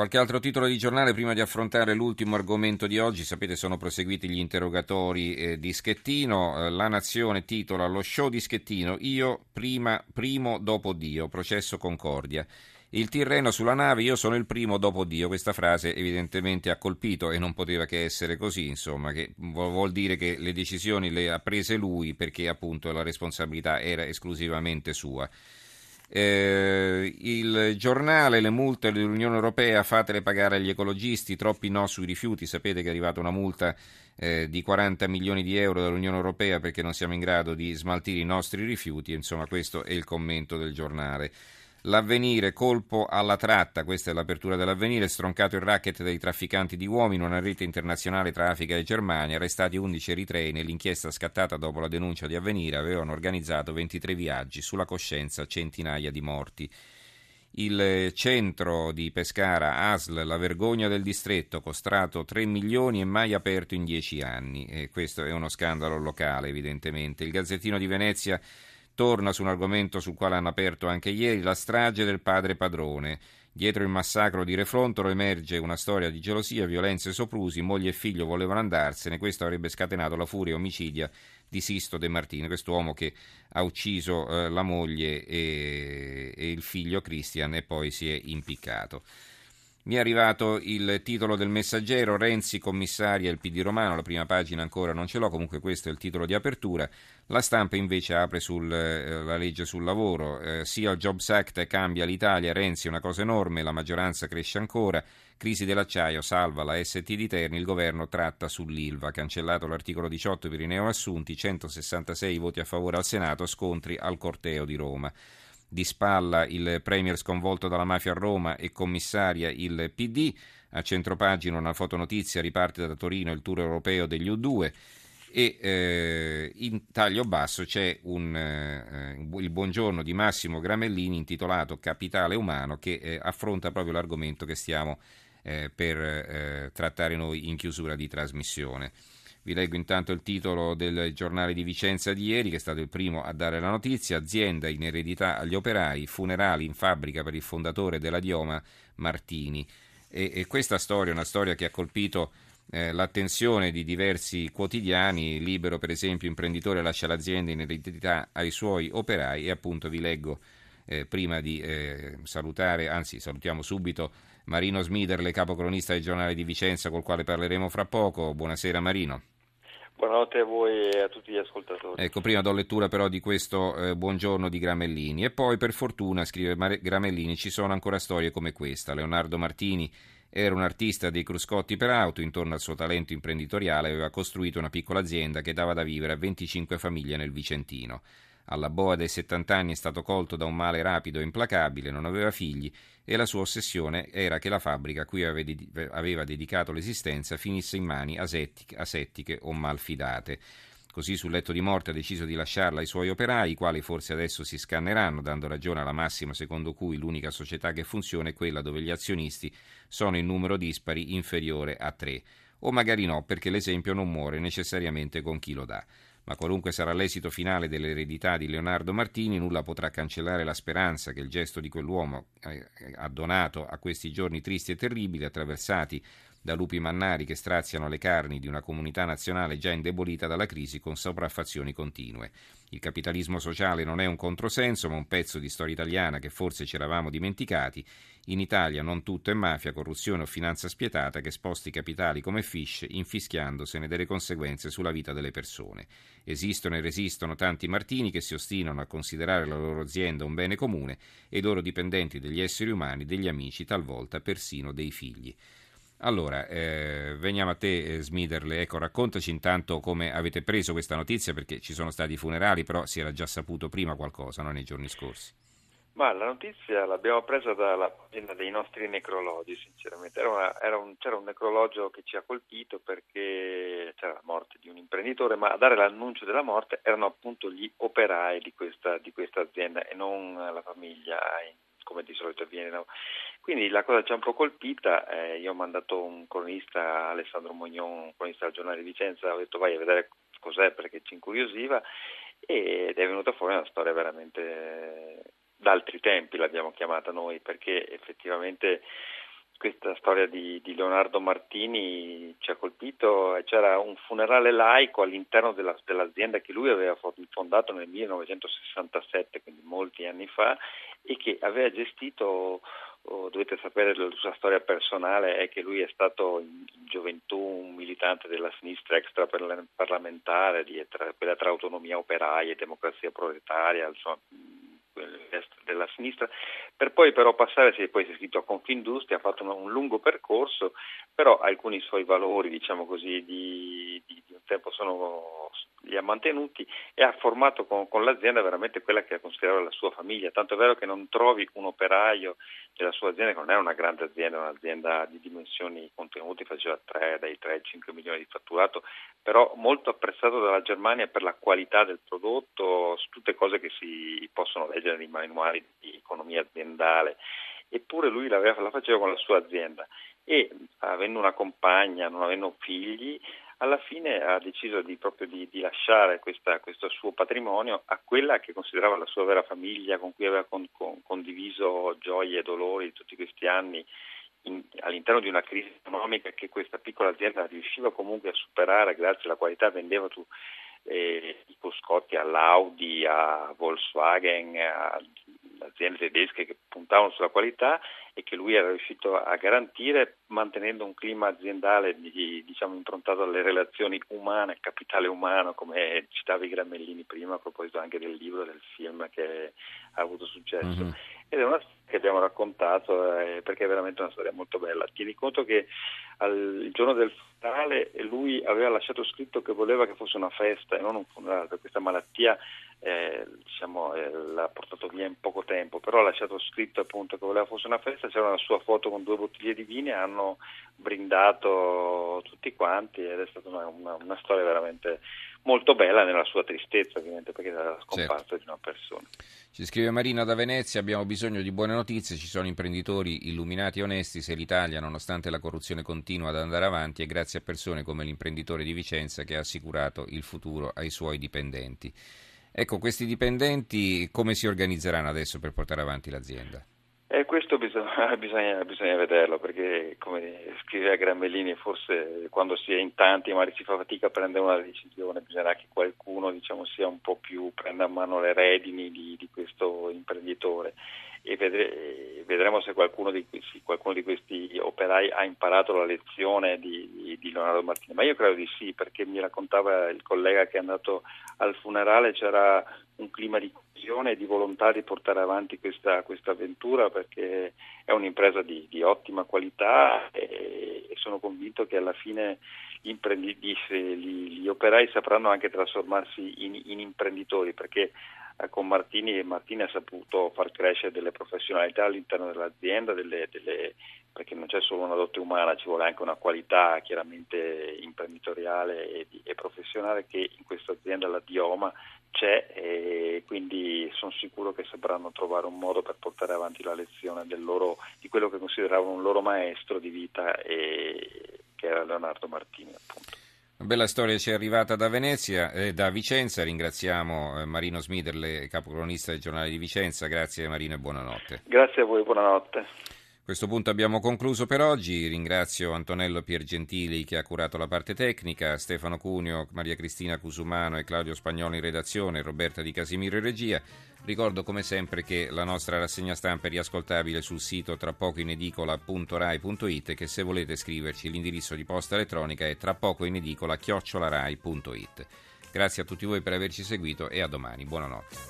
Qualche altro titolo di giornale prima di affrontare l'ultimo argomento di oggi. Sapete, sono proseguiti gli interrogatori eh, di Schettino. Eh, la Nazione titola Lo show di Schettino, io prima, primo dopo Dio, processo Concordia. Il Tirreno sulla nave, io sono il primo dopo Dio. Questa frase evidentemente ha colpito e non poteva che essere così, insomma, che vuol dire che le decisioni le ha prese lui perché appunto la responsabilità era esclusivamente sua. Eh, il giornale, le multe dell'Unione Europea, fatele pagare agli ecologisti, troppi no sui rifiuti. Sapete che è arrivata una multa eh, di 40 milioni di euro dall'Unione Europea perché non siamo in grado di smaltire i nostri rifiuti. Insomma, questo è il commento del giornale. L'avvenire, colpo alla tratta, questa è l'apertura dell'avvenire, stroncato il racket dei trafficanti di uomini, una rete internazionale tra Africa e Germania, arrestati 11 eritrei nell'inchiesta scattata dopo la denuncia di avvenire, avevano organizzato 23 viaggi, sulla coscienza centinaia di morti. Il centro di Pescara, ASL, la vergogna del distretto, costrato 3 milioni e mai aperto in 10 anni. E questo è uno scandalo locale, evidentemente. Il Gazzettino di Venezia torna su un argomento sul quale hanno aperto anche ieri, la strage del padre padrone. Dietro il massacro di Refrontolo emerge una storia di gelosia, violenze e soprusi, moglie e figlio volevano andarsene, questo avrebbe scatenato la furia omicidia di Sisto De Martino, quest'uomo che ha ucciso eh, la moglie e, e il figlio Christian e poi si è impiccato. Mi è arrivato il titolo del messaggero, Renzi commissaria il PD romano, la prima pagina ancora non ce l'ho, comunque questo è il titolo di apertura. La stampa invece apre sulla eh, legge sul lavoro, eh, sia il Jobs Act cambia l'Italia, Renzi una cosa enorme, la maggioranza cresce ancora, crisi dell'acciaio, salva la ST di Terni, il governo tratta sull'ILVA, cancellato l'articolo 18 per i neoassunti, 166 voti a favore al Senato, scontri al corteo di Roma di spalla il premier sconvolto dalla mafia a Roma e commissaria il PD. A centropagina una fotonotizia riparte da Torino il tour europeo degli U2 e eh, in taglio basso c'è un, eh, il buongiorno di Massimo Gramellini intitolato Capitale Umano che eh, affronta proprio l'argomento che stiamo eh, per eh, trattare noi in chiusura di trasmissione. Vi leggo intanto il titolo del giornale di Vicenza di ieri, che è stato il primo a dare la notizia. Azienda in eredità agli operai, funerali in fabbrica per il fondatore della Dioma, Martini. E, e questa storia è una storia che ha colpito eh, l'attenzione di diversi quotidiani. Libero, per esempio, imprenditore lascia l'azienda in eredità ai suoi operai e appunto vi leggo eh, prima di eh, salutare, anzi salutiamo subito Marino Smiderle, capocronista del giornale di Vicenza, col quale parleremo fra poco. Buonasera Marino. Buonanotte a voi e a tutti gli ascoltatori. Ecco, prima do lettura però di questo eh, buongiorno di Gramellini. E poi, per fortuna, scrive Mar- Gramellini, ci sono ancora storie come questa. Leonardo Martini era un artista dei cruscotti per auto, intorno al suo talento imprenditoriale aveva costruito una piccola azienda che dava da vivere a 25 famiglie nel Vicentino. Alla boa dei 70 anni è stato colto da un male rapido e implacabile, non aveva figli e la sua ossessione era che la fabbrica a cui aveva dedicato l'esistenza finisse in mani asettiche, asettiche o malfidate. Così sul letto di morte ha deciso di lasciarla ai suoi operai, i quali forse adesso si scanneranno, dando ragione alla massima secondo cui l'unica società che funziona è quella dove gli azionisti sono in numero dispari inferiore a tre. O magari no, perché l'esempio non muore necessariamente con chi lo dà ma qualunque sarà l'esito finale dell'eredità di Leonardo Martini, nulla potrà cancellare la speranza che il gesto di quell'uomo eh, ha donato a questi giorni tristi e terribili, attraversati da lupi mannari che straziano le carni di una comunità nazionale già indebolita dalla crisi con sopraffazioni continue. Il capitalismo sociale non è un controsenso, ma un pezzo di storia italiana che forse ci eravamo dimenticati. In Italia non tutto è mafia, corruzione o finanza spietata che sposti i capitali come fish, infischiandosene delle conseguenze sulla vita delle persone. Esistono e resistono tanti Martini che si ostinano a considerare la loro azienda un bene comune e i loro dipendenti degli esseri umani, degli amici, talvolta persino dei figli. Allora, eh, veniamo a te eh, Smiderle, ecco, raccontaci intanto come avete preso questa notizia perché ci sono stati i funerali, però si era già saputo prima qualcosa, no, nei giorni scorsi. Ma la notizia l'abbiamo presa dalla pagina dei nostri necrologi, sinceramente. Era una, era un, c'era un necrologio che ci ha colpito perché c'era la morte di un imprenditore, ma a dare l'annuncio della morte erano appunto gli operai di questa, di questa azienda e non la famiglia, come di solito avviene. No? Quindi la cosa ci ha un po' colpita, eh, io ho mandato un cronista, Alessandro Mognon, un cronista del giornale di Vicenza, ho detto vai a vedere cos'è perché ci incuriosiva ed è venuta fuori una storia veramente d'altri tempi, l'abbiamo chiamata noi, perché effettivamente questa storia di, di, Leonardo Martini ci ha colpito. C'era un funerale laico all'interno della, dell'azienda che lui aveva fondato nel 1967, quindi molti anni fa, e che aveva gestito, dovete sapere la sua storia personale, è che lui è stato in, gioventù un militante della sinistra extraparlamentare, quella tra autonomia operaia e democrazia proletaria, insomma, della sinistra, per poi però passare, si è iscritto a Confindustria, ha fatto un, un lungo percorso, però alcuni suoi valori, diciamo così, di, di, di un tempo sono, li ha mantenuti e ha formato con, con, l'azienda veramente quella che ha considerato la sua famiglia, tanto è vero che non trovi un operaio della sua azienda, che non è una grande azienda, è un'azienda di dimensioni contenute, faceva 3, dai 3 ai 5 milioni di fatturato, però molto apprezzato dalla Germania per la qualità del prodotto, tutte cose che si possono leggere nei manuali di economia aziendale. Eppure lui la faceva con la sua azienda e avendo una compagna, non avendo figli, alla fine ha deciso di, proprio di, di lasciare questa, questo suo patrimonio a quella che considerava la sua vera famiglia, con cui aveva con, con, condiviso gioie e dolori tutti questi anni in, all'interno di una crisi economica che questa piccola azienda riusciva comunque a superare grazie alla qualità, vendeva tu, eh, i coscotti all'Audi, a Volkswagen, a aziende tedesche che puntavano sulla qualità e che lui era riuscito a garantire mantenendo un clima aziendale di, diciamo, improntato alle relazioni umane, capitale umano, come citavi Gramellini prima a proposito anche del libro, del film che ha avuto successo. Mm-hmm. Ed è una storia che abbiamo raccontato eh, perché è veramente una storia molto bella. Tieni conto che al, il giorno del funerale lui aveva lasciato scritto che voleva che fosse una festa e non un funerale questa malattia eh, diciamo, eh, l'ha portato via in poco tempo, però ha lasciato scritto appunto che voleva fosse una festa, c'era una sua foto con due bottiglie di vino e hanno brindato tutti quanti ed è stata una, una, una storia veramente molto bella nella sua tristezza ovviamente perché era la scomparsa certo. di una persona. Ci scrive Marina da Venezia, abbiamo bisogno di buone notizie, ci sono imprenditori illuminati e onesti, se l'Italia nonostante la corruzione continua ad andare avanti è grazie a persone come l'imprenditore di Vicenza che ha assicurato il futuro ai suoi dipendenti. Ecco, questi dipendenti come si organizzeranno adesso per portare avanti l'azienda? Eh, questo bisogna, bisogna, bisogna, vederlo perché, come scriveva Gramellini, forse quando si è in tanti magari si fa fatica a prendere una decisione, bisognerà che qualcuno diciamo, sia un po' più, prenda a mano le redini di, di questo imprenditore e vedre, vedremo se qualcuno di, se qualcuno di, questi operai ha imparato la lezione di, di, Leonardo Martini, ma io credo di sì perché mi raccontava il collega che è andato al funerale c'era un clima di coesione e di volontà di portare avanti questa, questa avventura perché è un'impresa di, di ottima qualità e, e, sono convinto che alla fine gli, gli, gli, operai sapranno anche trasformarsi in, in imprenditori perché con Martini, Martini ha saputo far crescere delle professionalità all'interno dell'azienda, delle, delle, perché non c'è solo una dote umana, ci vuole anche una qualità chiaramente imprenditoriale e, e professionale che in questa azienda, la Dioma, c'è e quindi sono sicuro che sapranno trovare un modo per portare avanti la lezione loro, di quello che consideravano un loro maestro di vita e, che era Leonardo Martini appunto. Bella storia ci è arrivata da Venezia, eh, da Vicenza. Ringraziamo eh, Marino Smiderle, capocronista del giornale di Vicenza. Grazie Marino e buonanotte. Grazie a voi, buonanotte. Questo punto abbiamo concluso per oggi. Ringrazio Antonello Piergentili che ha curato la parte tecnica, Stefano Cuneo, Maria Cristina Cusumano e Claudio Spagnolo in redazione, Roberta Di Casimiro in regia. Ricordo come sempre che la nostra rassegna stampa è riascoltabile sul sito trapocoinedicola.rai.it e che se volete scriverci l'indirizzo di posta elettronica è trapocoinedicola.rai.it. Grazie a tutti voi per averci seguito e a domani. Buonanotte.